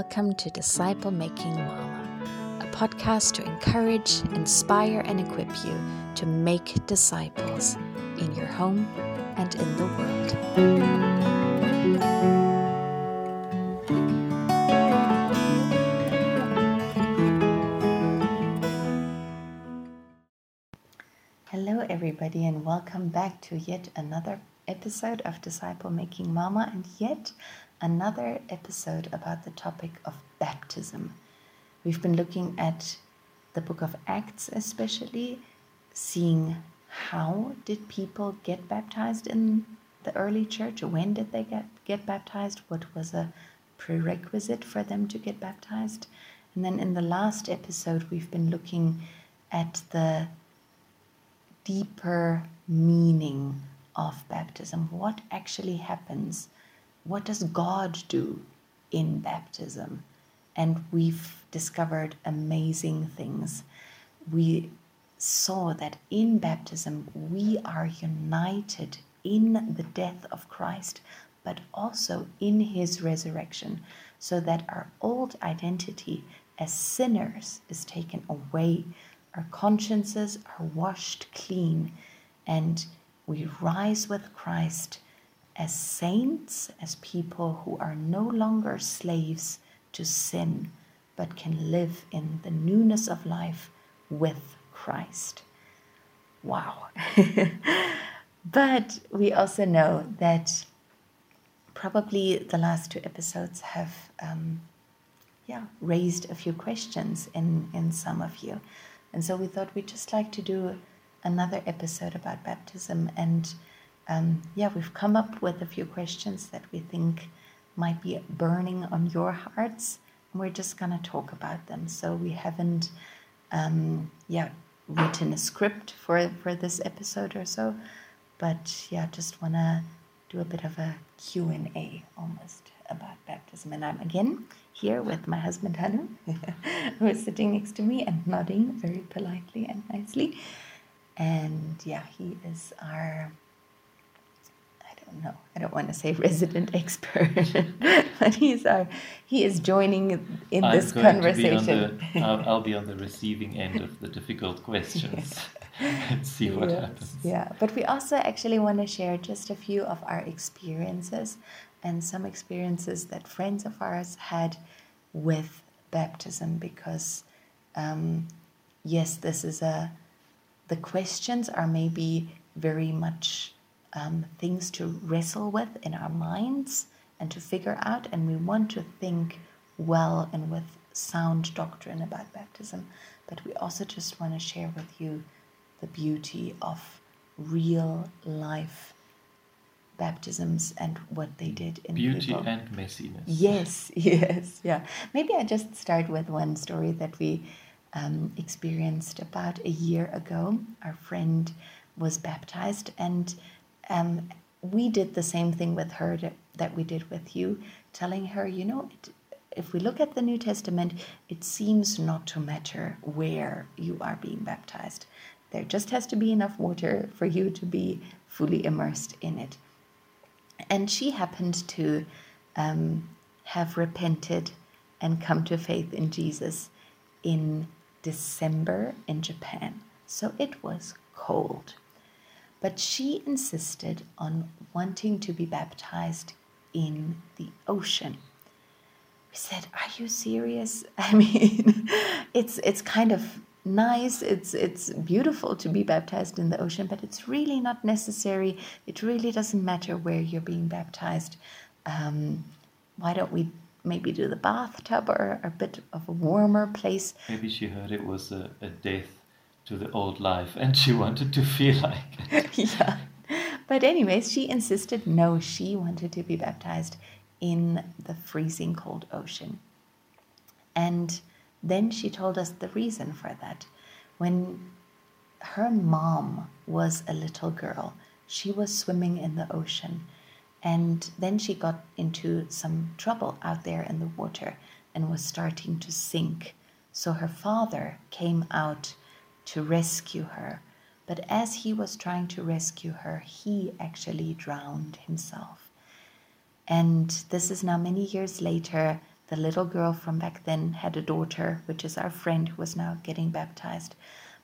welcome to Disciple Making Mama, a podcast to encourage, inspire, and equip you to make disciples in your home and in the world. Hello, everybody, and welcome back to yet another episode of Disciple Making Mama and yet another episode about the topic of baptism. We've been looking at the book of Acts, especially seeing how did people get baptized in the early church? When did they get, get baptized? What was a prerequisite for them to get baptized? And then in the last episode, we've been looking at the deeper meaning of baptism. What actually happens? What does God do in baptism? And we've discovered amazing things. We saw that in baptism we are united in the death of Christ, but also in his resurrection, so that our old identity as sinners is taken away. Our consciences are washed clean, and we rise with Christ as saints, as people who are no longer slaves to sin, but can live in the newness of life with Christ. Wow. but we also know that probably the last two episodes have um, yeah, raised a few questions in, in some of you. And so we thought we'd just like to do another episode about baptism. And um, yeah, we've come up with a few questions that we think might be burning on your hearts. And we're just going to talk about them. So we haven't, um, yeah, written a script for, for this episode or so. But yeah, just want to do a bit of a Q&A almost about baptism. And I'm again here with my husband Hanu, who is sitting next to me and nodding very politely and nicely. And yeah, he is our, I I don't want to say resident expert, but he's our, he is joining in I'm this conversation. Be on the, I'll, I'll be on the receiving end of the difficult questions and see what Yes, happens. Yeah, but we also actually want to share just a few of our experiences and some experiences that friends of ours had with baptism because, um, yes, this is a, the questions are maybe very much um, things to wrestle with in our minds and to figure out, and we want to think well and with sound doctrine about baptism. But we also just want to share with you the beauty of real life baptisms and what they did in the Beauty people. and messiness. Yes, yes, yeah. Maybe I just start with one story that we um, experienced about a year ago. Our friend was baptized, and um, we did the same thing with her that, that we did with you, telling her, you know, it, if we look at the New Testament, it seems not to matter where you are being baptized. There just has to be enough water for you to be fully immersed in it and she happened to um, have repented and come to faith in Jesus in December in Japan. So it was cold. But she insisted on wanting to be baptized in the ocean. We said, "Are you serious? I mean, it's it's kind of nice. It's it's beautiful to be baptized in the ocean, but it's really not necessary. It really doesn't matter where you're being baptized. Um, why don't we maybe do the bathtub or a bit of a warmer place? Maybe she heard it was a, a death to the old life and she wanted to feel like it. yeah. But anyways, she insisted no, she wanted to be baptized in the freezing cold ocean. And then she told us the reason for that. When her mom was a little girl, she was swimming in the ocean. And then she got into some trouble out there in the water and was starting to sink. So her father came out to rescue her. But as he was trying to rescue her, he actually drowned himself. And this is now many years later. the little girl from back then had a daughter, which is our friend who was now getting baptized.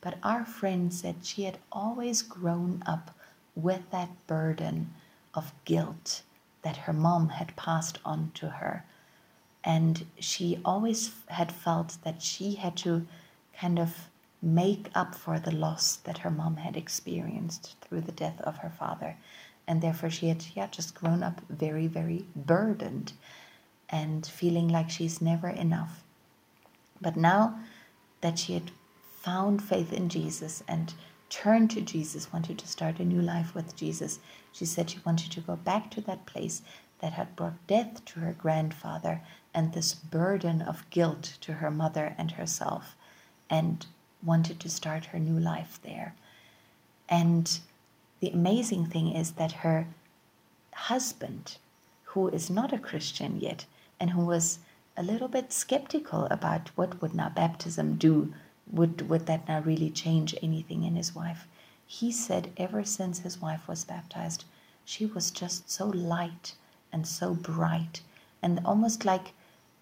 But our friend said she had always grown up with that burden of guilt that her mom had passed on to her. And she always had felt that she had to kind of make up for the loss that her mom had experienced through the death of her father. And therefore, she had yeah, just grown up very, very burdened and feeling like she's never enough. But now that she had found faith in Jesus and turned to Jesus, wanted to start a new life with Jesus, she said she wanted to go back to that place that had brought death to her grandfather and this burden of guilt to her mother and herself, and wanted to start her new life there. And the amazing thing is that her husband, who is not a Christian yet, and who was a little bit skeptical about what would now baptism do, would, would that now really change anything in his wife? He said ever since his wife was baptized, she was just so light and so bright and almost like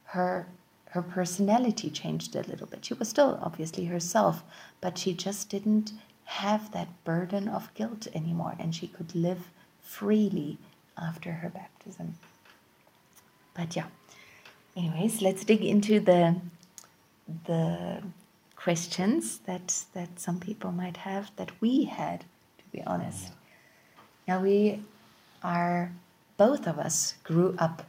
her her personality changed a little bit. She was still obviously herself, but she just didn't have that burden of guilt anymore and she could live freely after her baptism. But yeah. Anyways, let's dig into the the questions that that some people might have that we had, to be honest. Now we are both of us grew up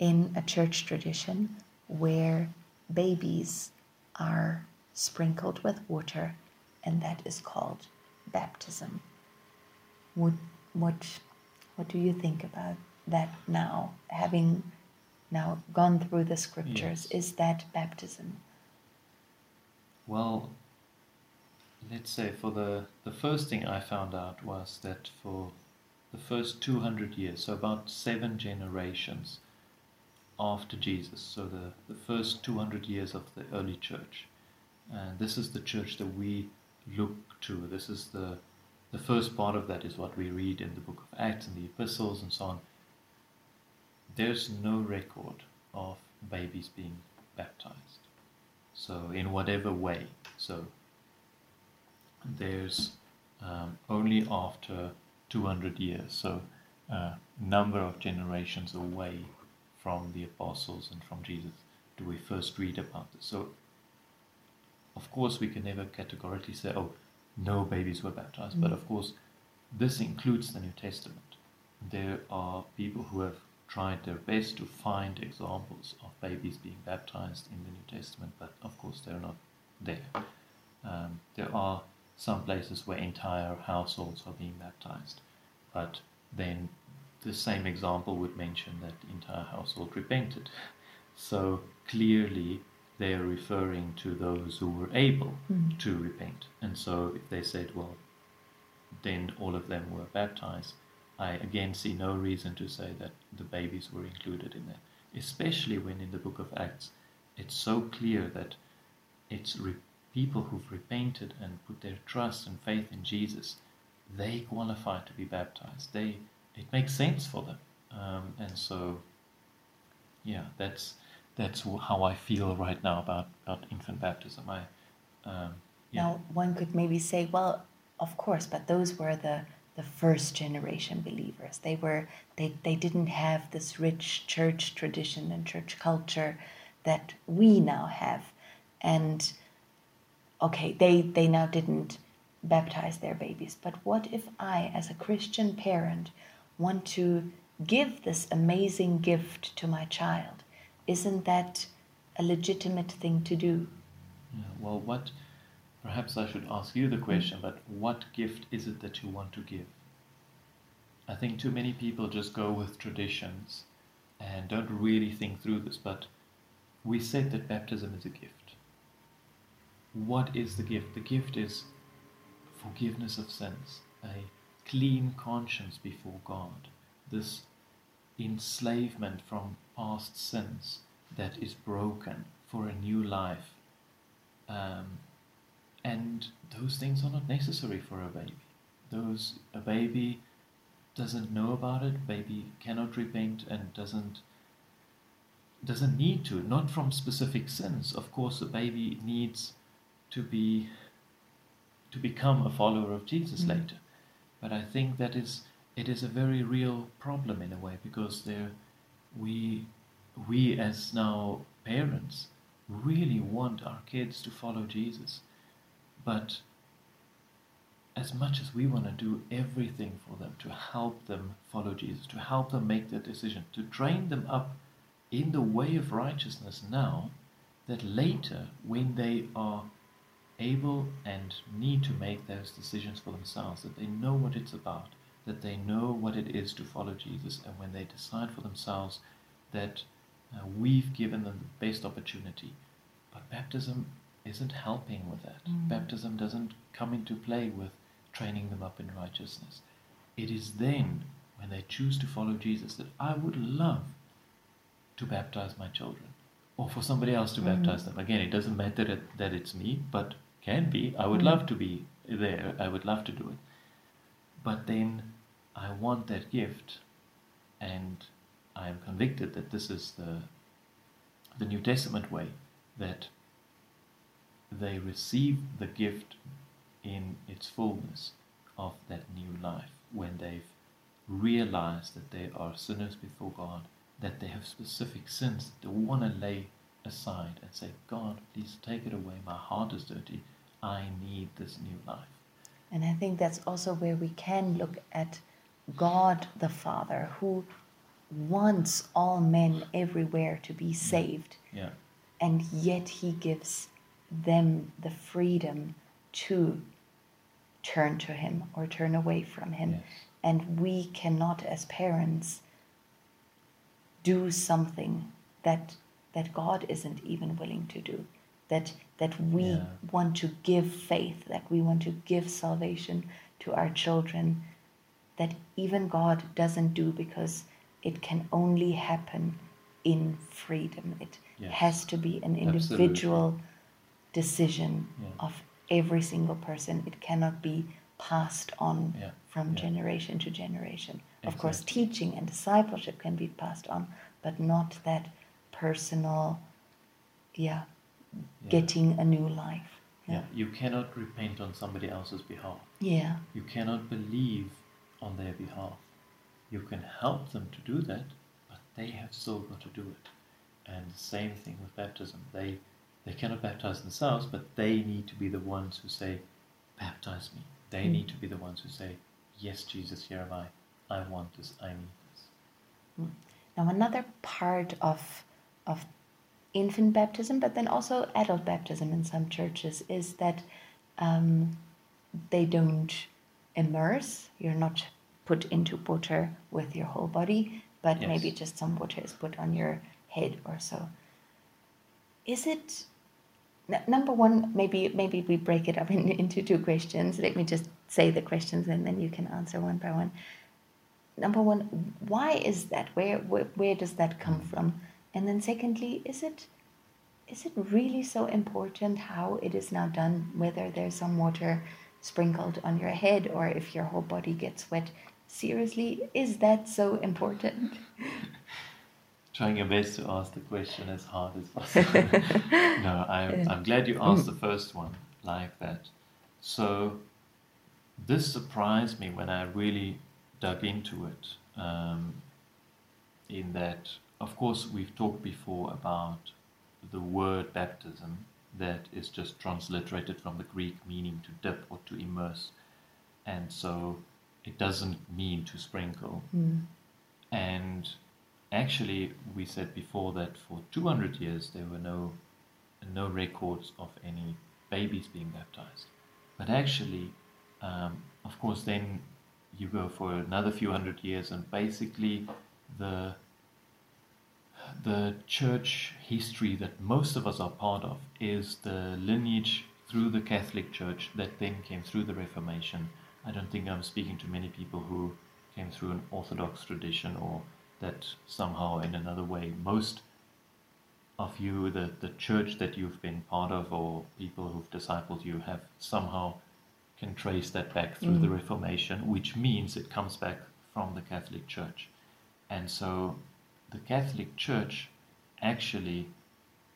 in a church tradition where babies are sprinkled with water, and that is called baptism. What, what, what do you think about that now, having now gone through the scriptures? Yes. Is that baptism? Well, let's say for the, the first thing I found out was that for the first 200 years, so about seven generations, after Jesus, so the, the first 200 years of the early church. And this is the church that we look to. This is the, the first part of that is what we read in the book of Acts and the epistles and so on. There's no record of babies being baptized. So, in whatever way. So, there's um, only after 200 years, so a uh, number of generations away from the apostles and from Jesus do we first read about this. So, of course, we can never categorically say, oh, no babies were baptized, mm but of course, this includes the New Testament. There are people who have tried their best to find examples of babies being baptized in the New Testament, but of course, they're not there. Um, there are some places where entire households are being baptized, but then the same example would mention that the entire household repented. So clearly they are referring to those who were able mm. to repent. And so if they said, well, then all of them were baptized, I again see no reason to say that the babies were included in that. Especially when in the book of Acts it's so clear that it's re- people who've repented and put their trust and faith in Jesus, they qualify to be baptized. They it makes sense for them. Um, and so, yeah, that's that's how I feel right now about, about infant baptism. I, um, yeah. Now, one could maybe say, well, of course, but those were the the first generation believers. They were they, they didn't have this rich church tradition and church culture that we now have. And okay, they, they now didn't baptize their babies. But what if I, as a Christian parent, want to give this amazing gift to my child. Isn't that a legitimate thing to do? Yeah, well, what, perhaps I should ask you the question, but what gift is it that you want to give? I think too many people just go with traditions and don't really think through this, but we said that baptism is a gift. What is the gift? The gift is forgiveness of sins, a clean conscience before God, this enslavement from past sins that is broken for a new life. Um, and those things are not necessary for a baby. Those a baby doesn't know about it, baby cannot repent and doesn't doesn't need to, not from specific sins. Of course, a baby needs to be to become a follower of Jesus Mm. later. But I think that is it is a very real problem in a way because there we we as now parents really want our kids to follow Jesus. But as much as we want to do everything for them to help them follow Jesus, to help them make that decision, to train them up in the way of righteousness now, that later, when they are able and need to make those decisions for themselves, that they know what it's about, that they know what it is to follow Jesus, and when they decide for themselves that uh, we've given them the best opportunity. But baptism isn't helping with that. Mm. Baptism doesn't come into play with training them up in righteousness. It is then, when they choose to follow Jesus, that I would love to baptize my children or for somebody else to Mm. baptize them. Again, it doesn't matter that, that it's me, but can be. I would Mm. love to be there. I would love to do it. But then I want that gift, and I am convicted that this is the the New Testament way that they receive the gift in its fullness of that new life when they've realized that they are sinners before God, that they have specific sins that they want to lay aside and say, God, please take it away. My heart is dirty. I need this new life. And I think that's also where we can look at God the Father, who wants all men everywhere to be saved, Yeah. and yet He gives them the freedom to turn to Him or turn away from Him. Yes. And we cannot, as parents, do something that that God isn't even willing to do. That that we Yeah. want to give faith, that we want to give salvation to our children, that even God doesn't do because it can only happen in freedom. It Yes. has to be an Absolutely. individual decision Yeah. of every single person. It cannot be passed on Yeah. from generation to generation. Of course, teaching and discipleship can be passed on, but not that personal, yeah, Yeah. getting a new life. Yeah. You cannot repent on somebody else's behalf. Yeah. You cannot believe on their behalf. You can help them to do that, but they have still got to do it. And the same thing with baptism. They they cannot baptize themselves, but they need to be the ones who say, Baptize me. They Mm. need to be the ones who say, Yes, Jesus, here am I. I want this. I need this. Now, another part of of infant baptism, but then also adult baptism in some churches, is that um, they don't immerse. You're not put into water with your whole body, but Yes. maybe just some water is put on your head or so. Is it number one? Maybe maybe we break it up in, into two questions. Let me just say the questions and then you can answer one by one number one, why is that? Where, where where does that come hmm. from? And then secondly, is it is it really so important how it is now done? Whether there's some water sprinkled on your head or if your whole body gets wet? Seriously, is that so important? Trying your best to ask the question as hard as possible. no, I'm, I'm glad you asked the first one like that. So, this surprised me when I really dug into it. Um, in that, of course, we've talked before about the word baptism that is just transliterated from the Greek meaning to dip or to immerse. And so it doesn't mean to sprinkle. Mm. And actually, we said before that for 200 years there were no no records of any babies being baptized. But actually, um, of course, then you go for another few hundred years, and basically, the the church history that most of us are part of is the lineage through the Catholic Church that then came through the Reformation. I don't think I'm speaking to many people who came through an Orthodox tradition or that somehow in another way. Most of you, the, the church that you've been part of or people who've discipled you have somehow can trace that back through the Mm. Reformation, which means it comes back from the Catholic Church. And so the Catholic Church actually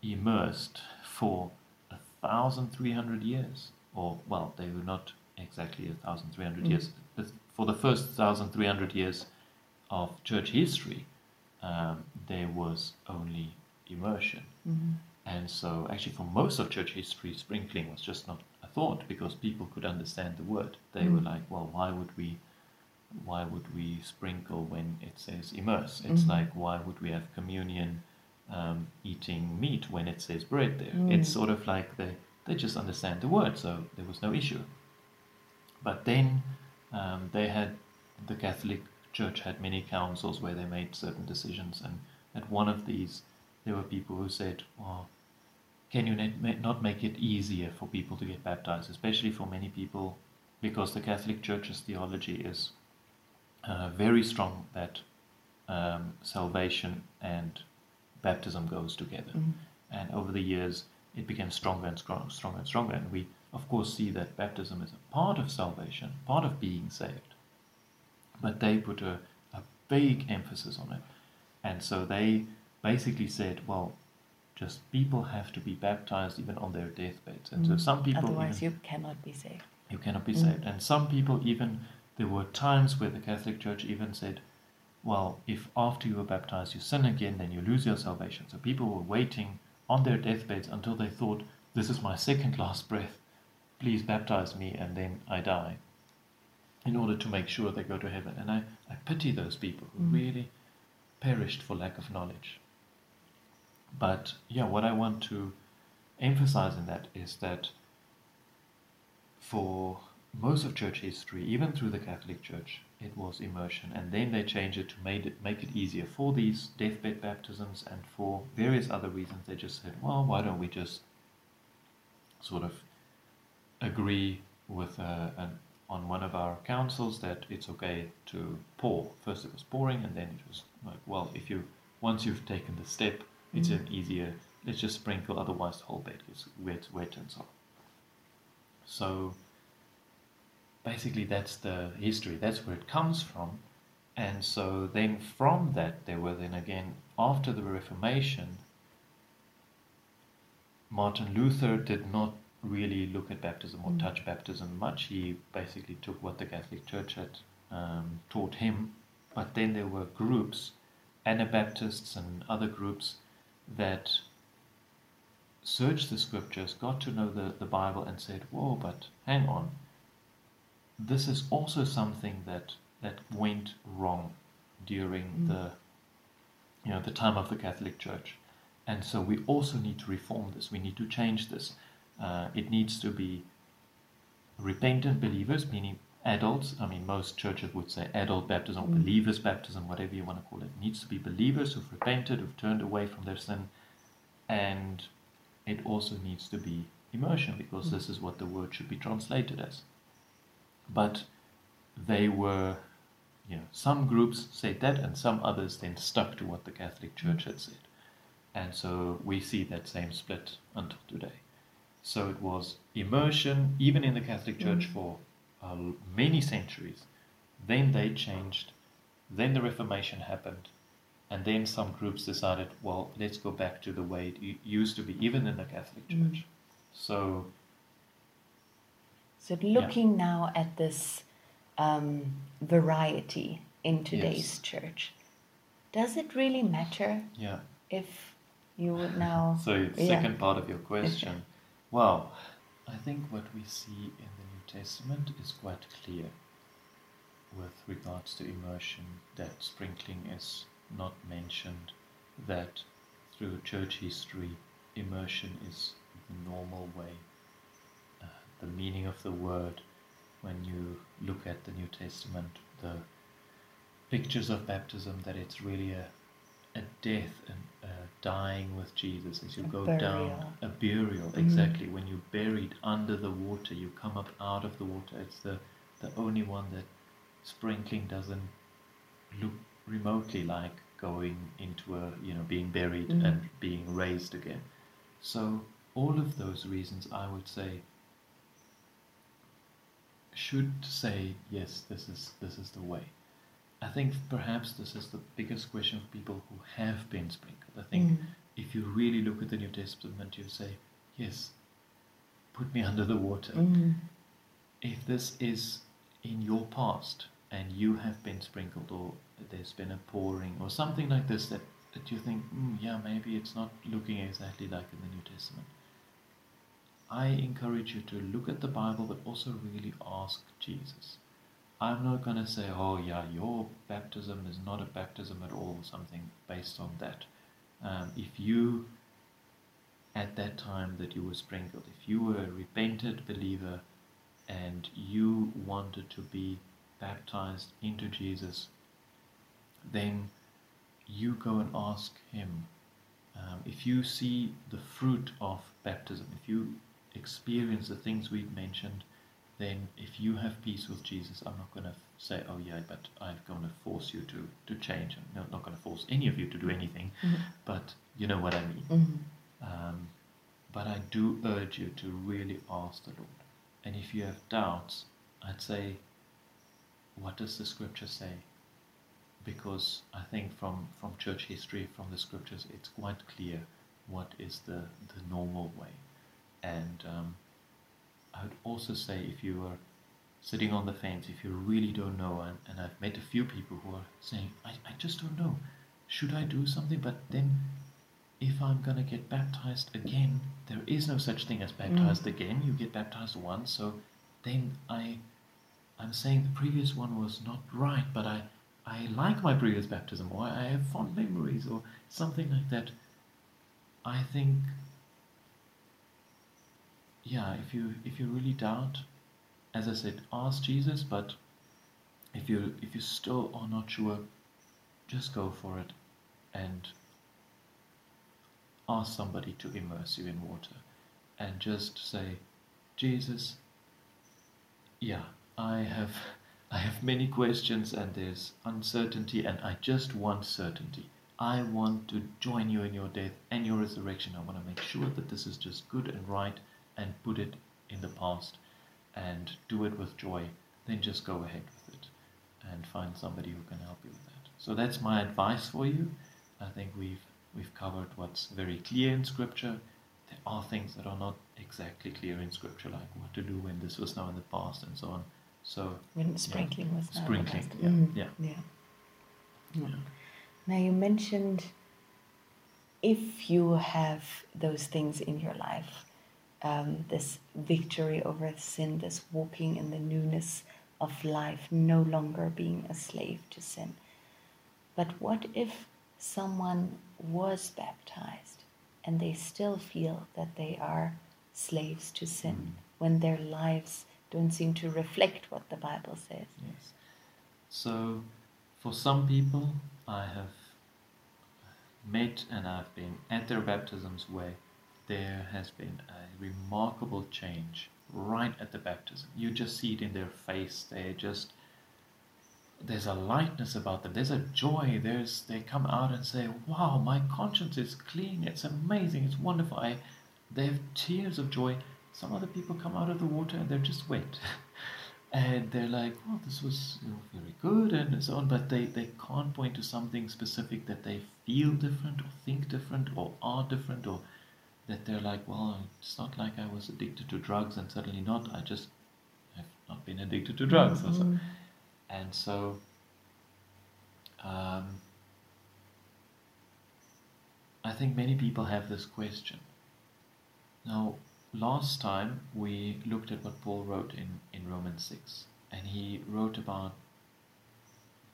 immersed for a thousand three hundred years, or well, they were not exactly a thousand three hundred Mm. years. But for the first thousand three hundred years of church history, um, there was only immersion. Mhm. And so, actually, for most of church history, sprinkling was just not thought because people could understand the word. They were Mm. like, "Well, why would we, why would we sprinkle when it says immerse? It's Mhm. like, why would we have communion, um, eating meat when it says bread there? Mm. It's sort of like they they just understand the word, so there was no issue. But then um, they had the Catholic Church had many councils where they made certain decisions, and at one of these, there were people who said, "Well, can you not make it easier for people to get baptized, especially for many people, because the Catholic Church's theology is uh, very strong that um, salvation and baptism goes together." Mhm. And over the years, it became stronger and stronger, stronger and stronger. And we, of course, see that baptism is a part of salvation, part of being saved. But they put a, a big emphasis on it. And so they basically said, well, just people have to be baptized even on their deathbeds. And so Mm. some people Otherwise, even, you cannot be saved. you cannot be Mm. saved. And some people even, there were times where the Catholic Church even said, well, if after you were baptized you sin again, then you lose your salvation. So people were waiting on their deathbeds until they thought, this is my second last breath. Please baptize me and then I die. In order to make sure they go to heaven. And I, I pity those people who Mm. really perished for lack of knowledge. But yeah, what I want to emphasize in that is that for most of church history, even through the Catholic Church, it was immersion, and then they changed it to make it make it easier for these deathbed baptisms and for various other reasons. They just said, well, why don't we just sort of agree with uh, an, on one of our councils that it's okay to pour. First it was pouring, and then it was like, well, if you once you've taken the step, it's Mm. an easier. Let's just sprinkle, otherwise the whole bed gets wet, wet and so on. So basically, that's the history. That's where it comes from. And so then from that, there were then again, after the Reformation, Martin Luther did not really look at baptism or Mm. touch baptism much. He basically took what the Catholic Church had um, taught him. But then there were groups, Anabaptists and other groups, that searched the scriptures, got to know the, the Bible, and said, Whoa, but hang on. This is also something that, that went wrong during Mm. the you know the time of the Catholic Church. And so we also need to reform this. We need to change this. Uh, it needs to be repentant believers, meaning adults. I mean, most churches would say adult baptism or Mm. believers' baptism, whatever you want to call it. It needs to be believers who've repented, who've turned away from their sin. And it also needs to be immersion because Mm. this is what the word should be translated as. But they were, you know, some groups said that and some others then stuck to what the Catholic Church had said. And so we see that same split until today. So it was immersion, even in the Catholic Church, Mm. for uh, many centuries. Then they changed. Then the Reformation happened. And then some groups decided, well, let's go back to the way it used to be, even in the Catholic Mm. Church. So, So, looking now at this um, variety in today's Yes. church, does it really matter yeah. if you would now? So, the Yeah. second part of your question. well, I think what we see in Testament is quite clear with regards to immersion, that sprinkling is not mentioned, that through church history, immersion is the normal way. Uh, the meaning of the word, when you look at the New Testament, the pictures of baptism, that it's really a, a death and dying with Jesus as you A go burial. down, a burial, Mhm. exactly. When you're buried under the water, you come up out of the water. It's the, the only one that sprinkling doesn't look remotely like going into a, you know, being buried Mhm. and being raised again. So, all of those reasons, I would say, should say yes. This is this is the way. I think perhaps this is the biggest question of people who have been sprinkled. I think Mm. if you really look at the New Testament, you say, Yes, put me under the water. Mm. If this is in your past and you have been sprinkled or there's been a pouring or something like this that, that you think, mm, yeah, maybe it's not looking exactly like in the New Testament. I encourage you to look at the Bible but also really ask Jesus. I'm not going to say, oh, yeah, your baptism is not a baptism at all, something based on that. Um, if you, at that time that you were sprinkled, if you were a repented believer and you wanted to be baptized into Jesus, then you go and ask Him. Um, if you see the fruit of baptism, if you experience the things we've mentioned, then if you have peace with Jesus, I'm not going to say, oh yeah, but I'm going to force you to, to change. I'm not, not going to force any of you to do anything, Mhm. but you know what I mean. Mhm. Um, but I do urge you to really ask the Lord. And if you have doubts, I'd say, what does the scripture say? Because I think from, from church history, from the scriptures, it's quite clear what is the, the normal way. And um, I would also say if you are sitting on the fence, if you really don't know, and, and I've met a few people who are saying, I, I just don't know, should I do something? But then if I'm going to get baptized again, there is no such thing as mm. baptized again. You get baptized once, so then I, I'm saying the previous one was not right, but I, I like my previous baptism, or I have fond memories, or something like that. I think, yeah, if you if you really doubt, as I said, ask Jesus. But if you if you still are not sure, just go for it, and ask somebody to immerse you in water and just say, Jesus, yeah, I have I have many questions and there's uncertainty and I just want certainty. I want to join you in your death and your resurrection. I want to make sure that this is just good and right and put it in the past and do it with joy. Then just go ahead with it and find somebody who can help you with that. So that's my advice for you. I think we've we've covered what's very clear in Scripture. There are things that are not exactly clear in Scripture, like what to do when this was now in the past and so on. So When sprinkling was now Sprinkling, last- yeah, Mm, yeah. yeah. yeah. Now you mentioned if you have those things in your life, um, this victory over sin, this walking in the newness of life, no longer being a slave to sin. But what if someone was baptized and they still feel that they are slaves to sin when their lives don't seem to reflect what the Bible says? Yes. So, for some people, I have met and I've been at their baptisms where there has been a remarkable change right at the baptism. You just see it in their face. They just there's a lightness about them. There's a joy. There's they come out and say, "Wow, my conscience is clean. It's amazing. It's wonderful." I, they have tears of joy. Some other people come out of the water and they're just wet, and they're like, "Oh, this was you know, very good," and so on. But they they can't point to something specific that they feel different or think different or are different or that they're like, "Well, it's not like I was addicted to drugs and suddenly not. I just have not been addicted to drugs." so. Mhm. And so, um, I think many people have this question. Now, last time we looked at what Paul wrote in, in Romans 6, and he wrote about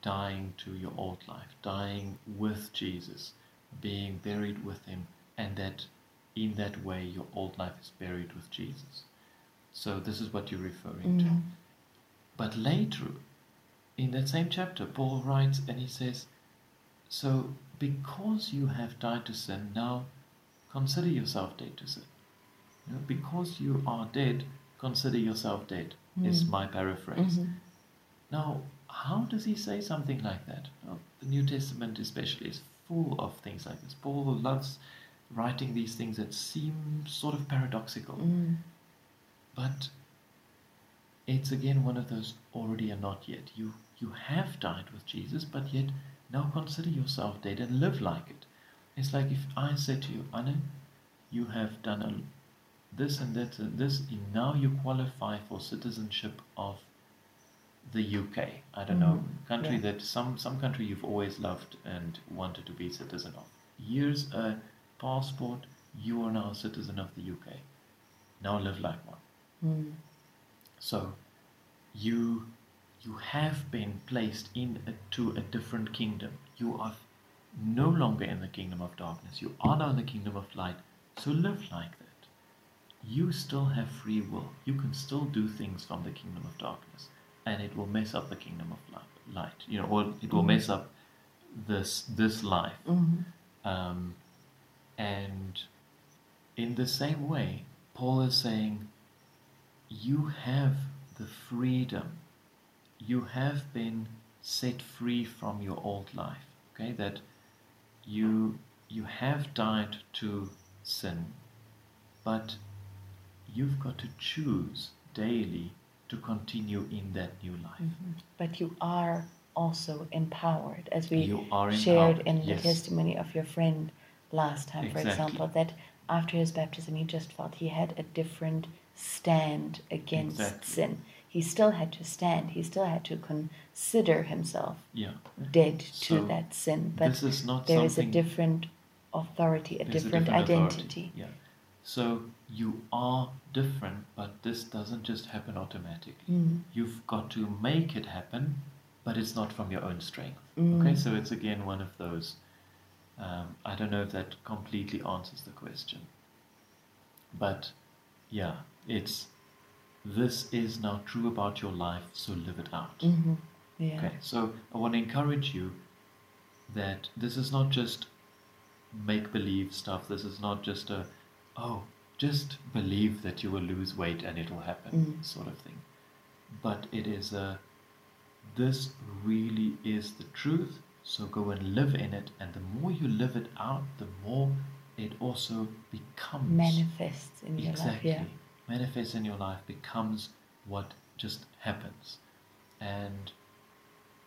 dying to your old life, dying with Jesus, being buried with him, and that in that way your old life is buried with Jesus. So, this is what you're referring to. Mhm. But later, in that same chapter, Paul writes and he says, So, because you have died to sin, now consider yourself dead to sin. You know, because you are dead, consider yourself dead, is Mm. my paraphrase. Mhm. Now, how does he say something like that? Well, the New Testament, especially, is full of things like this. Paul loves writing these things that seem sort of paradoxical. Mm. But it's again one of those already and not yet. You you have died with Jesus, but yet now consider yourself dead and live like it. It's like if I said to you, Anne, you have done a, this and that and this, and now you qualify for citizenship of the UK. I don't know, Mhm, country yeah. that some some country you've always loved and wanted to be citizen of. Here's a passport. You are now a citizen of the UK. Now live like one. Mm. So you you have been placed in a, to a different kingdom. You are no longer in the kingdom of darkness. You are now in the kingdom of light. So live like that. You still have free will. You can still do things from the kingdom of darkness, and it will mess up the kingdom of li- light. You know, or it will Mhm. mess up this this life. Mhm. Um, and in the same way, Paul is saying, you have the freedom, you have been set free from your old life. Okay, that you you have died to sin, but you've got to choose daily to continue in that new life. Mhm. But you are also empowered, as we You are shared empowered, in the yes. testimony of your friend last time, for example, that after his baptism he just felt he had a different stand against Exactly. sin. He still had to stand, he still had to consider himself Yeah. dead to that sin. But this is not there is a different authority, a different, authority, identity. Yeah. So you are different, but this doesn't just happen automatically. Mm. You've got to make it happen, but it's not from your own strength. Mm. Okay, so it's again one of those. Um, I don't know if that completely answers the question, but yeah, it's this is now true about your life, so live it out. Mhm. Yeah. Okay, so I want to encourage you that this is not just make believe stuff. This is not just a, oh, just believe that you will lose weight and it will happen Mm. sort of thing. But it is a, this really is the truth. So go and live in it. And the more you live it out, the more it also becomes Manifests in your exactly life. Yeah. manifests in your life becomes what just happens and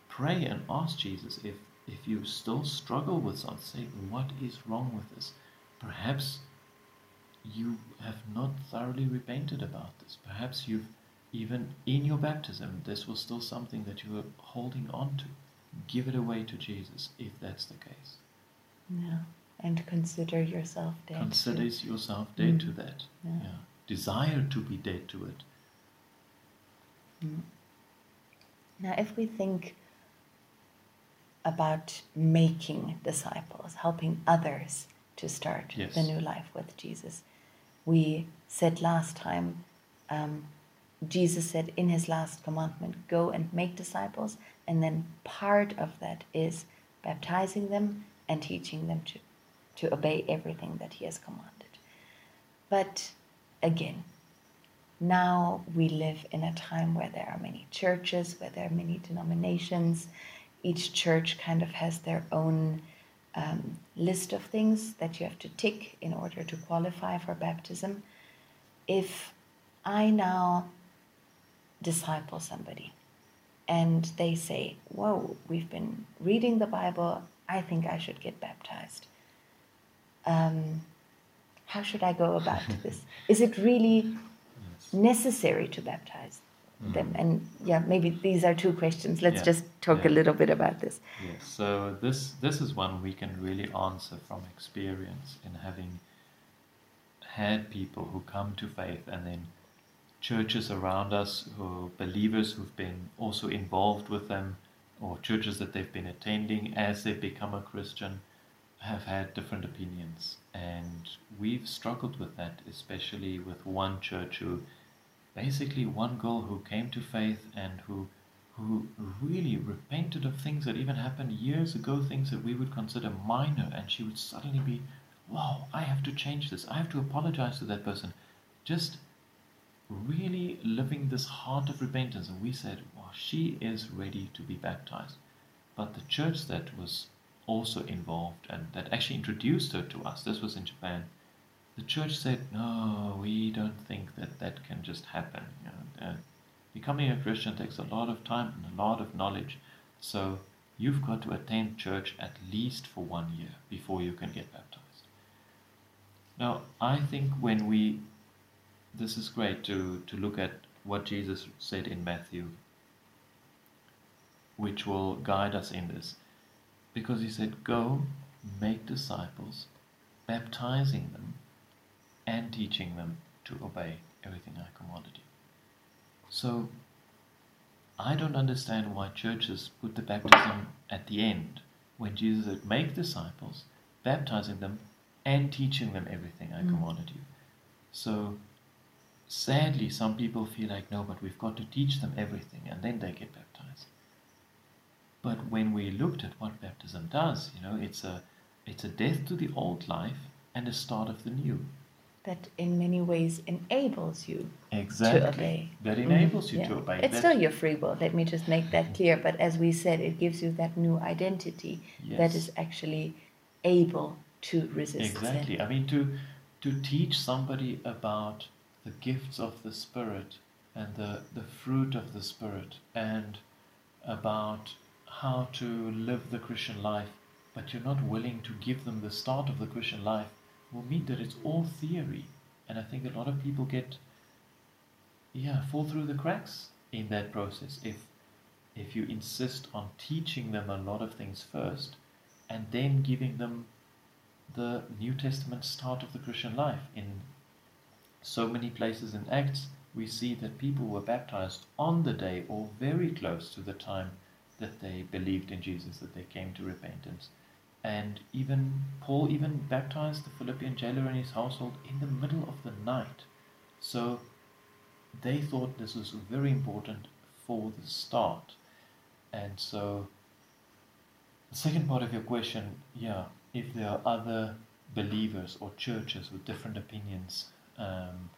pray and ask jesus if if you still struggle with something say what is wrong with this perhaps you have not thoroughly repented about this perhaps you've even in your baptism this was still something that you were holding on to give it away to jesus if that's the case Yeah. And consider yourself dead. consider to- yourself dead Mm. to that Yeah. yeah. desire to be dead to it Mm. Now, if we think about making disciples, helping others to start Yes. the new life with Jesus, we said last time, um, Jesus said in his last commandment, go and make disciples, and then part of that is baptizing them and teaching them to, to obey everything that he has commanded. But again, now we live in a time where there are many churches, where there are many denominations. Each church kind of has their own um, list of things that you have to tick in order to qualify for baptism. If I now disciple somebody and they say, Whoa, we've been reading the Bible, I think I should get baptized. Um, how should I go about this? Is it really necessary to baptize them? And yeah, maybe these are two questions. Let's Yeah. just talk a little bit about this. Yes, so this this is one we can really answer from experience in having had people who come to faith and then churches around us who believers who've been also involved with them or churches that they've been attending as they become a Christian have had different opinions and we've struggled with that especially with one church who basically one girl who came to faith and who who really repented of things that even happened years ago, things that we would consider minor, and she would suddenly be, wow, I have to change this. I have to apologize to that person. Just really living this heart of repentance. And we said, wow, she is ready to be baptized. But the church that was also involved and that actually introduced her to us, this was in Japan, the church said, no, we don't think that that can just happen. You know, uh, becoming a Christian takes a lot of time and a lot of knowledge. So you've got to attend church at least for one year before you can get baptized. Now, I think when we, this is great to, to look at what Jesus said in Matthew, which will guide us in this. Because he said, Go, make disciples, baptizing them and teaching them to obey everything I commanded you. So, I don't understand why churches put the baptism at the end when Jesus said, Make disciples, baptizing them, and teaching them everything I mm. commanded you. So, sadly, some people feel like, No, but we've got to teach them everything and then they get baptized. But when we looked at what baptism does, you know, it's a, it's a death to the old life and a start of the new that in many ways enables you exactly. to obey. That mm-hmm. enables you yeah. to obey. It's still your free will. Let me just make that clear. But as we said, it gives you that new identity yes. that is actually able to resist. Exactly. Sin. I mean, to to teach somebody about the gifts of the Spirit and the, the fruit of the Spirit and about how to live the Christian life, but you're not willing to give them the start of the Christian life will mean that it's all theory. And I think a lot of people get, yeah, fall through the cracks in that process if if you insist on teaching them a lot of things first and then giving them the New Testament start of the Christian life. In so many places in Acts, we see that people were baptized on the day or very close to the time that they believed in Jesus, that they came to repentance. And even Paul even baptized the Philippian jailer and his household in the middle of the night. So they thought this was very important for the start. And so the second part of your question, yeah, if there are other believers or churches with different opinions, um,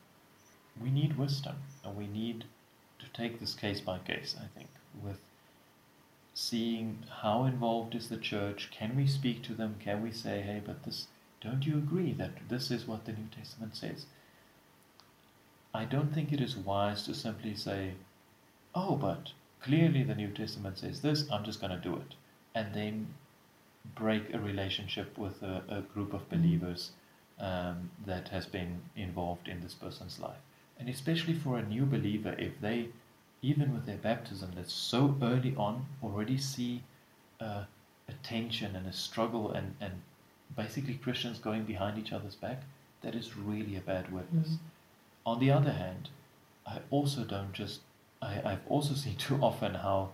we need wisdom and we need to take this case by case, I think, with seeing how involved is the church. Can we speak to them? Can we say, hey, but this, don't you agree that this is what the New Testament says? I don't think it is wise to simply say, oh, but clearly the New Testament says this, I'm just going to do it. And then break a relationship with a, a group of believers um, that has been involved in this person's life. And especially for a new believer, if they even with their baptism, that's so early on already see uh, a tension and a struggle and, and basically Christians going behind each other's back, that is really a bad witness. Mm-hmm. On the other hand, I also don't just, I, I've also seen too often how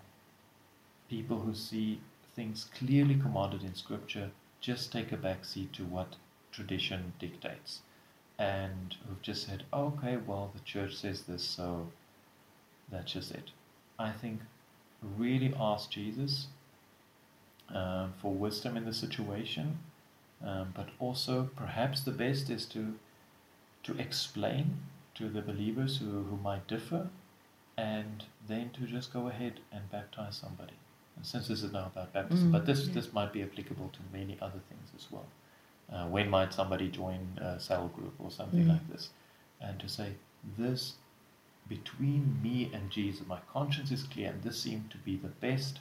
people who see things clearly commanded in Scripture just take a back seat to what tradition dictates. And who've just said, okay, well, the church says this, so that's just it. I think really ask Jesus um, for wisdom in the situation, um, but also perhaps the best is to to explain to the believers who, who might differ, and then to just go ahead and baptize somebody. And since this is now about baptism, mm, but this yeah. this might be applicable to many other things as well. Uh, when might somebody join a cell group or something mm. like this? And to say this between me and Jesus, my conscience is clear, and this seemed to be the best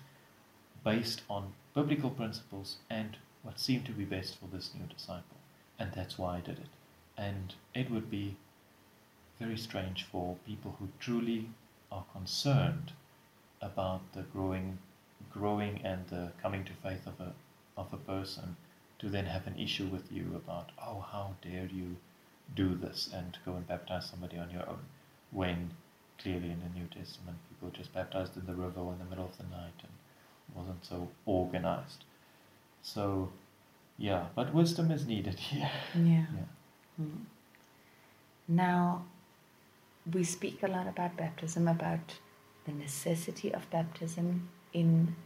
based on biblical principles and what seemed to be best for this new disciple. And that's why I did it. And it would be very strange for people who truly are concerned about the growing growing and the coming to faith of a of a person to then have an issue with you about oh how dare you do this and go and baptize somebody on your own when clearly in the New Testament people just baptized in the river in the middle of the night and wasn't so organized. So, yeah, but wisdom is needed here. Yeah. yeah. Mm. Now, we speak a lot about baptism, about the necessity of baptism in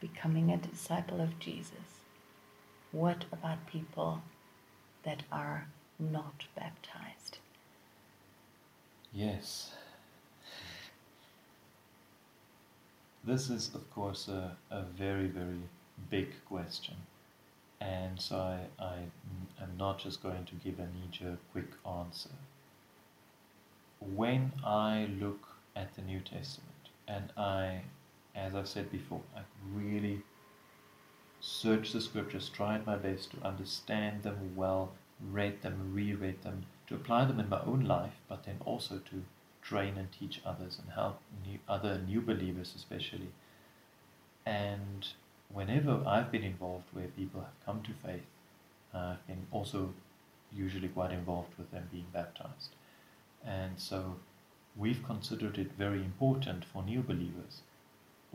becoming a disciple of Jesus. What about people that are not baptized? Yes. This is, of course, a, a very, very big question. And so I, I am not just going to give a knee jerk quick answer. When I look at the New Testament, and I, as I've said before, I really searched the scriptures, tried my best to understand them well, read them, reread them, to apply them in my own life, but then also to train and teach others and help new, other new believers especially. And whenever I've been involved where people have come to faith, I've been also usually quite involved with them being baptized. And so we've considered it very important for new believers.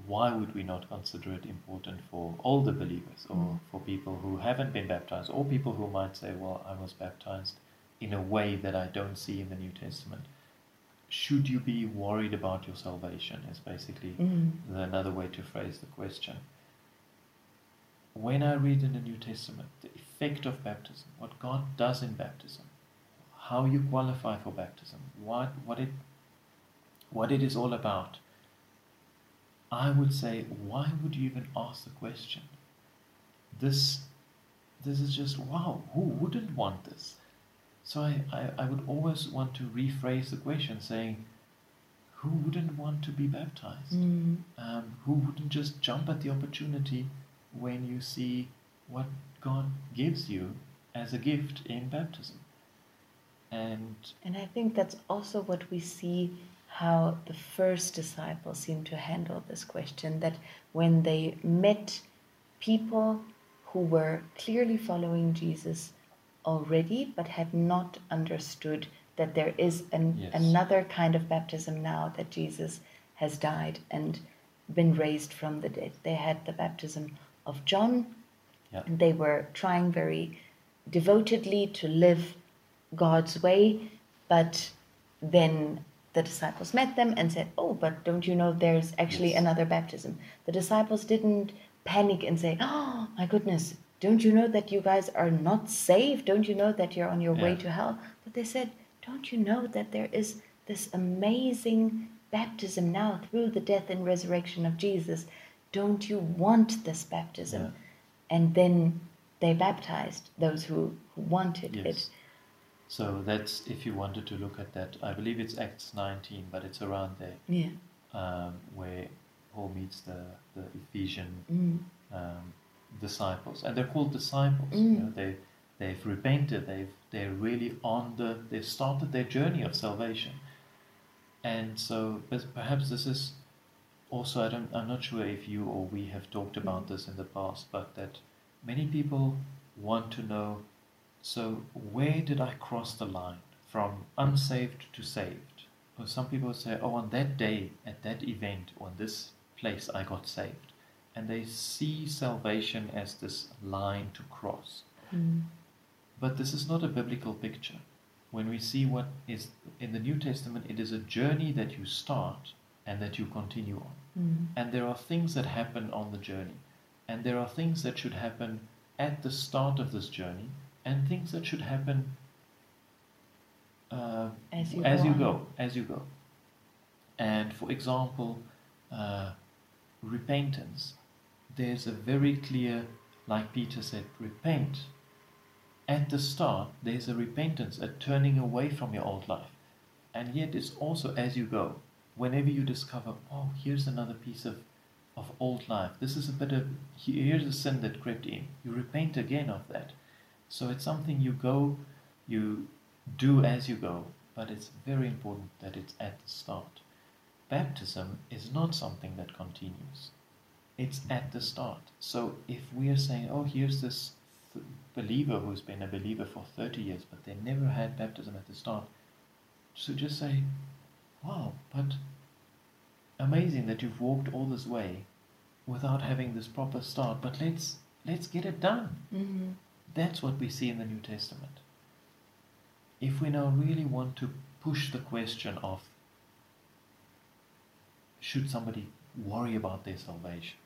Why would we not consider it important for older believers or Mm. for people who haven't been baptized or people who might say, well, I was baptized in a way that I don't see in the New Testament? Should you be worried about your salvation? Is basically Mm. another way to phrase the question. When I read in the New Testament the effect of baptism, what God does in baptism, how you qualify for baptism, what, what, it, what it is all about, I would say, why would you even ask the question? This, this is just, wow, who wouldn't want this? So I, I, I would always want to rephrase the question saying, who wouldn't want to be baptized? Mm. Um, who wouldn't just jump at the opportunity when you see what God gives you as a gift in baptism? And And I think that's also what we see how the first disciples seem to handle this question that when they met people who were clearly following Jesus already but had not understood that there is an, Yes. another kind of baptism now that Jesus has died and been raised from the dead. They had the baptism of John yeah, and they were trying very devotedly to live God's way, but then the disciples met them and said, Oh, but don't you know there's actually Yes. another baptism? The disciples didn't panic and say, Oh, my goodness, don't you know that you guys are not saved? Don't you know that you're on your way to hell? But they said, Don't you know that there is this amazing baptism now through the death and resurrection of Jesus? Don't you want this baptism? Yeah. And then they baptized those who, who wanted yes. it. So that's if you wanted to look at that. I believe it's Acts 19, but it's around there Yeah. um, where Paul meets the, the Ephesian Mm. um, disciples, and they're called disciples. You Mm. know, they they've repented. They've they're really on the they've started their journey of salvation, and so but perhaps this is also I don't I'm not sure if you or we have talked about this in the past, but that many people want to know. So where did I cross the line from unsaved to saved? Or some people say, oh, on that day, at that event, or in this place, I got saved and they see salvation as this line to cross. Mm. But this is not a biblical picture. When we see what is in the New Testament, it is a journey that you start and that you continue on. Mm. And there are things that happen on the journey, and there are things that should happen at the start of this journey, and things that should happen uh, As you as go you go, as you go. And for example, uh, repentance. There's a very clear, like Peter said, repent. At the start, there's a repentance, a turning away from your old life. And yet, it's also as you go. Whenever you discover, oh, here's another piece of, of old life. This is a bit of, here's a sin that crept in. You repent again of that. So it's something you go, you do as you go, but it's very important that it's at the start. Baptism is not something that continues. It's at the start. So if we are saying, oh, here's this th- believer who's been a believer for 30 years, but they never had baptism at the start, so just say, wow, but amazing that you've walked all this way without having this proper start, but let's let's get it done. Mm-hmm. That's what we see in the New Testament. If we now really want to push the question of should somebody worry about their salvation,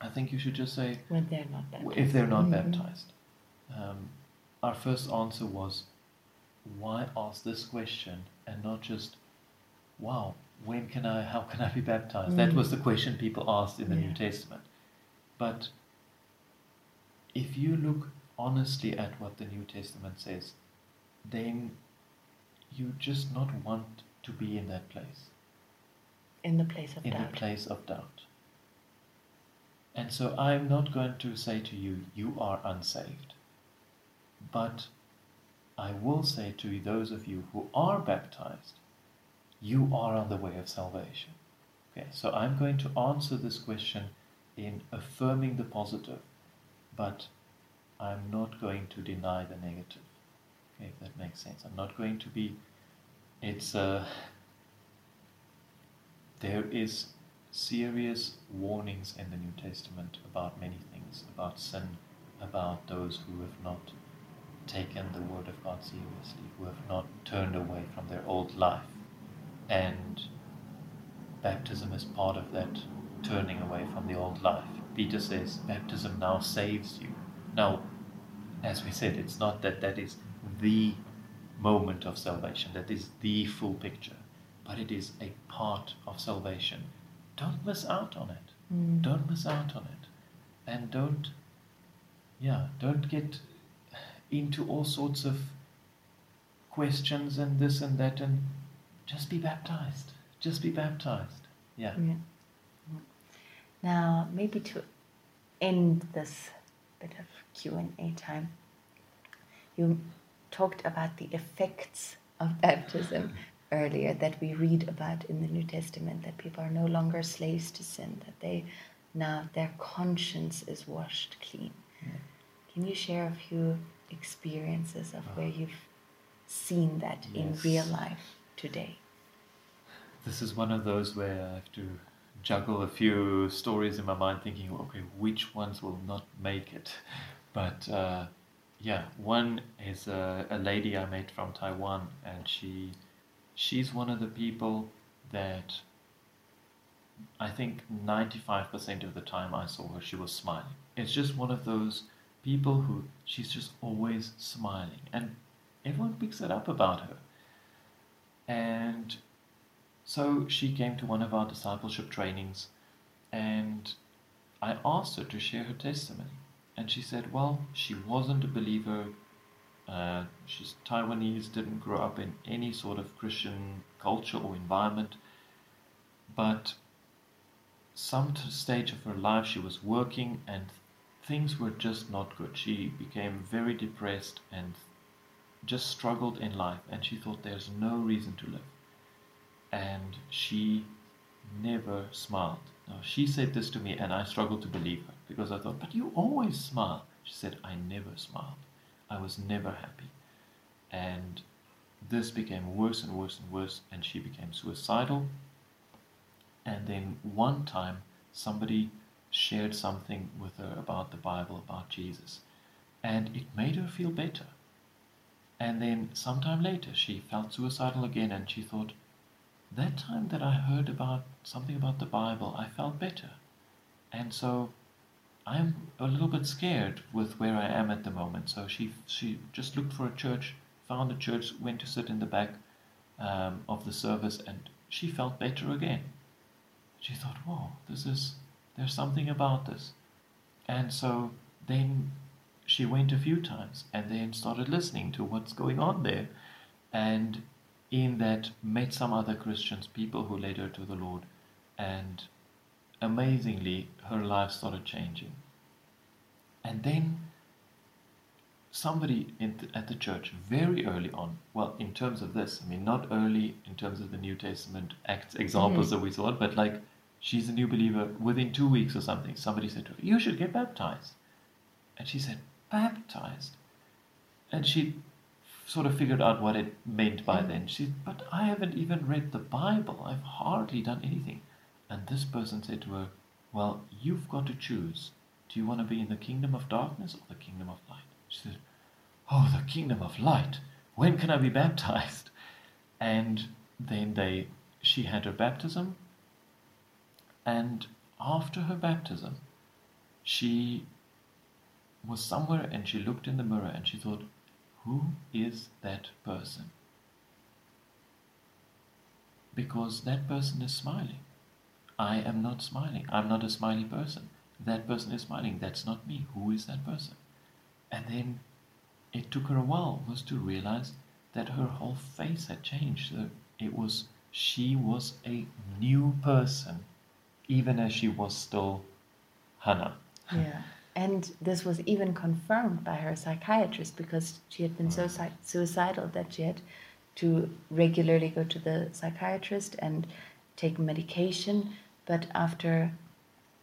I think you should just say When they're not baptized. if they're not Mhm. baptized. Um, our first answer was why ask this question and not just wow when can i how can i be baptized that Mm. was the question people asked in the new testament but if you look honestly at what the new testament says then you just not want to be in that place In the place of in doubt. In the place of doubt And so I'm not going to say to you, you are unsaved. But I will say to those of you who are baptized, you are on the way of salvation. Okay, so I'm going to answer this question in affirming the positive, but I'm not going to deny the negative. Okay, if that makes sense. I'm not going to be. It's uh, there is serious warnings in the New Testament about many things, about sin, about those who have not taken the Word of God seriously, who have not turned away from their old life. And baptism is part of that turning away from the old life. Peter says baptism now saves you. Now, as we said, it's not that that is the moment of salvation, that is the full picture, but it is a part of salvation. Don't miss out on it. Mm. Don't miss out on it. And don't, yeah, don't get into all sorts of questions and this and that and just be baptized. Just be baptized. Yeah. Yeah. Now, maybe to end this bit of Q and A time, you talked about the effects of baptism earlier that we read about in the New Testament. That people are no longer slaves to sin. That they now their conscience is washed clean. Yeah. Can you share a few experiences of uh-huh. where you've seen that in real life today? This is one of those where I have to juggle a few stories in my mind, thinking, okay, which ones will not make it? But uh, yeah, one is a, a lady I met from Taiwan, and she she's one of the people that I think 95% of the time I saw her, she was smiling. It's just one of those people who she's just always smiling, and everyone picks it up about her. And so she came to one of our discipleship trainings, and I asked her to share her testimony. And she said, Well, she wasn't a believer. Uh, she's Taiwanese, didn't grow up in any sort of Christian culture or environment. But some stage of her life, she was working and things were just not good. She became very depressed and just struggled in life. And she thought there's no reason to live and she never smiled. Now, she said this to me, and I struggled to believe her because I thought, but you always smile. She said, I never smiled. I was never happy. And this became worse and worse and worse, and she became suicidal. And then one time, somebody shared something with her about the Bible, about Jesus, and it made her feel better. And then sometime later, she felt suicidal again, and she thought, that time that I heard about something about the Bible, I felt better. And so I'm a little bit scared with where I am at the moment. So she she just looked for a church, found a church, went to sit in the back um, of the service, and she felt better again. She thought, "Whoa, this is there's something about this," and so then she went a few times and then started listening to what's going on there, and in that met some other Christians, people who led her to the Lord, and amazingly her life started changing. And then somebody in th- at the church very early on, well, in terms of this, I mean, not early in terms of the New Testament acts examples Mhm. that we saw, but like she's a new believer within two weeks or something. Somebody said to her, "You should get baptized," and she said, "Baptized," and she sort of figured out what it meant by then. She, said, but I haven't even read the Bible. I've hardly done anything. And this person said to her, Well, you've got to choose. Do you want to be in the kingdom of darkness or the kingdom of light? She said, Oh, the kingdom of light. When can I be baptized? And then they she had her baptism and after her baptism she was somewhere and she looked in the mirror and she thought, Who is that person? Because that person is smiling. I am not smiling. I'm not a smiley person. That person is smiling. That's not me. Who is that person? And then it took her a while was to realize that her whole face had changed. It was she was a new person, even as she was still Hannah. Yeah. And this was even confirmed by her psychiatrist because she had been so suicidal that she had to regularly go to the psychiatrist and take medication. But after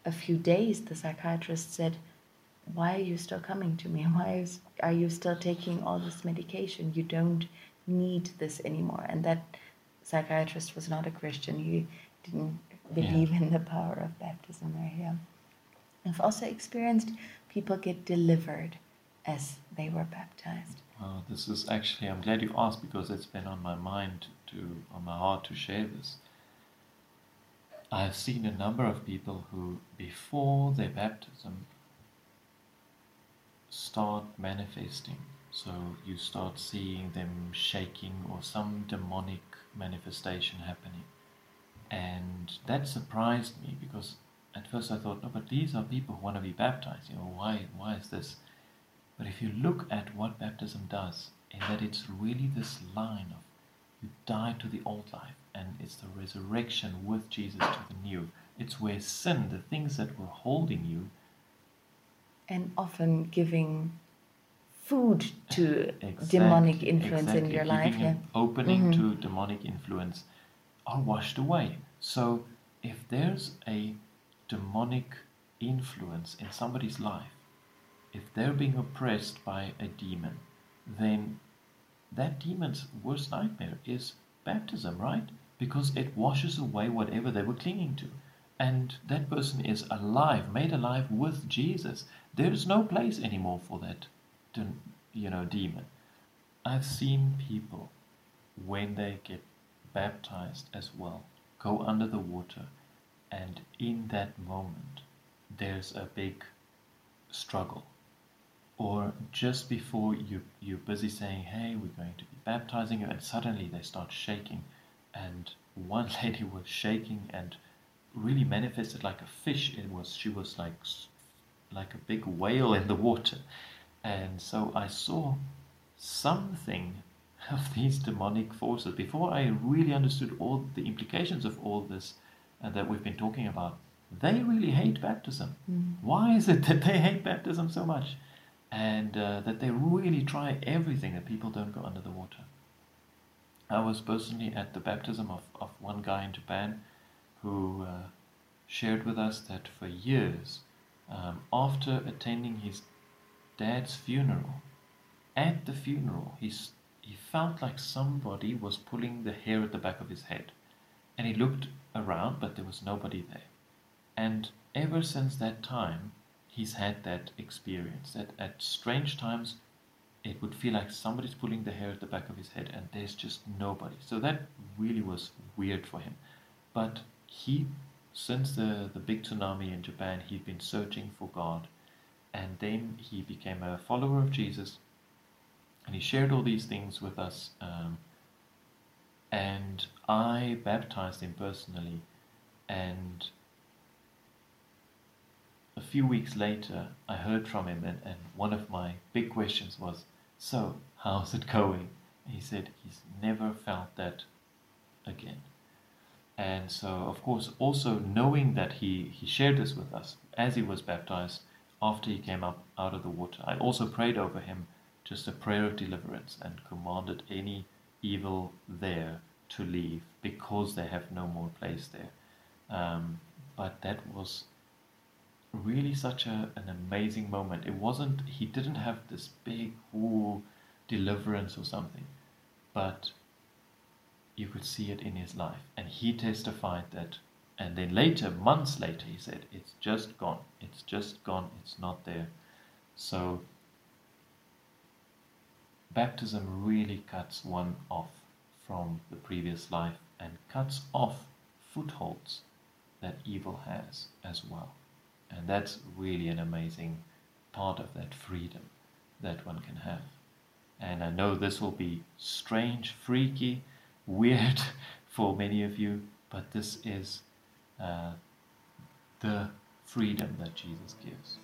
a few days, the psychiatrist said, Why are you still coming to me? Why is, are you still taking all this medication? You don't need this anymore. And that psychiatrist was not a Christian. He didn't believe in the power of baptism there. Yeah. I've also experienced people get delivered as they were baptized. This is actually, I'm glad you asked because it's been on my mind to, on my heart to share this. I've seen a number of people who, before their baptism, start manifesting. So you start seeing them shaking or some demonic manifestation happening. And that surprised me because at first I thought, no, but these are people who want to be baptized. You know, why, why is this? But if you look at what baptism does, in that it's really this line of you die to the old life and it's the resurrection with Jesus to the new. It's where sin, the things that were holding you, And often giving food to Exact- demonic influence in your life. Yeah. opening Mhm. to demonic influence are washed away. So if there's a demonic influence in somebody's life, if they're being oppressed by a demon, then that demon's worst nightmare is baptism, right? Because it washes away whatever they were clinging to. And that person is alive, made alive with Jesus. There is no place anymore for that, you know, demon. I've seen people when they get baptized as well go under the water, and in that moment, there's a big struggle. Or just before you you're busy saying, "Hey, we're going to be baptizing you," and suddenly they start shaking, and one lady was shaking and really manifested like a fish. It was she was like like a big whale in the water, and so I saw something of these demonic forces. Before I really understood all the implications of all this uh, that we've been talking about. They really hate baptism. Mm. Why is it that they hate baptism so much? and uh, that they really try everything that people don't go under the water. I was personally at the baptism of, of one guy in Japan who uh, shared with us that for years, um, after attending his dad's funeral, at the funeral, he's, he felt like somebody was pulling the hair at the back of his head. And he looked around, but there was nobody there. And ever since that time, he's had that experience that at strange times it would feel like somebody's pulling the hair at the back of his head and there's just nobody. So that really was weird for him. But he since the, the big tsunami in japan he'd been searching for god. And then he became a follower of jesus. And he shared all these things with us um, and i baptized him personally and a few weeks later, I heard from him, and, and one of my big questions was, So, how's it going? And he said he's never felt that again. And so, of course, also knowing that he, he shared this with us as he was baptized after he came up out of the water, I also prayed over him just a prayer of deliverance and commanded any evil there to leave because they have no more place there. Um, but that was really such a, an amazing moment. It wasn't, he didn't have this big ooh, deliverance or something, but you could see it in his life. And he testified that, and then later, months later, he said, It's just gone. It's just gone. It's not there. So, baptism really cuts one off from the previous life and cuts off footholds that evil has as well. And that's really an amazing part of that freedom that one can have. And I know this will be strange, freaky, weird for many of you, but this is uh, the freedom that Jesus gives.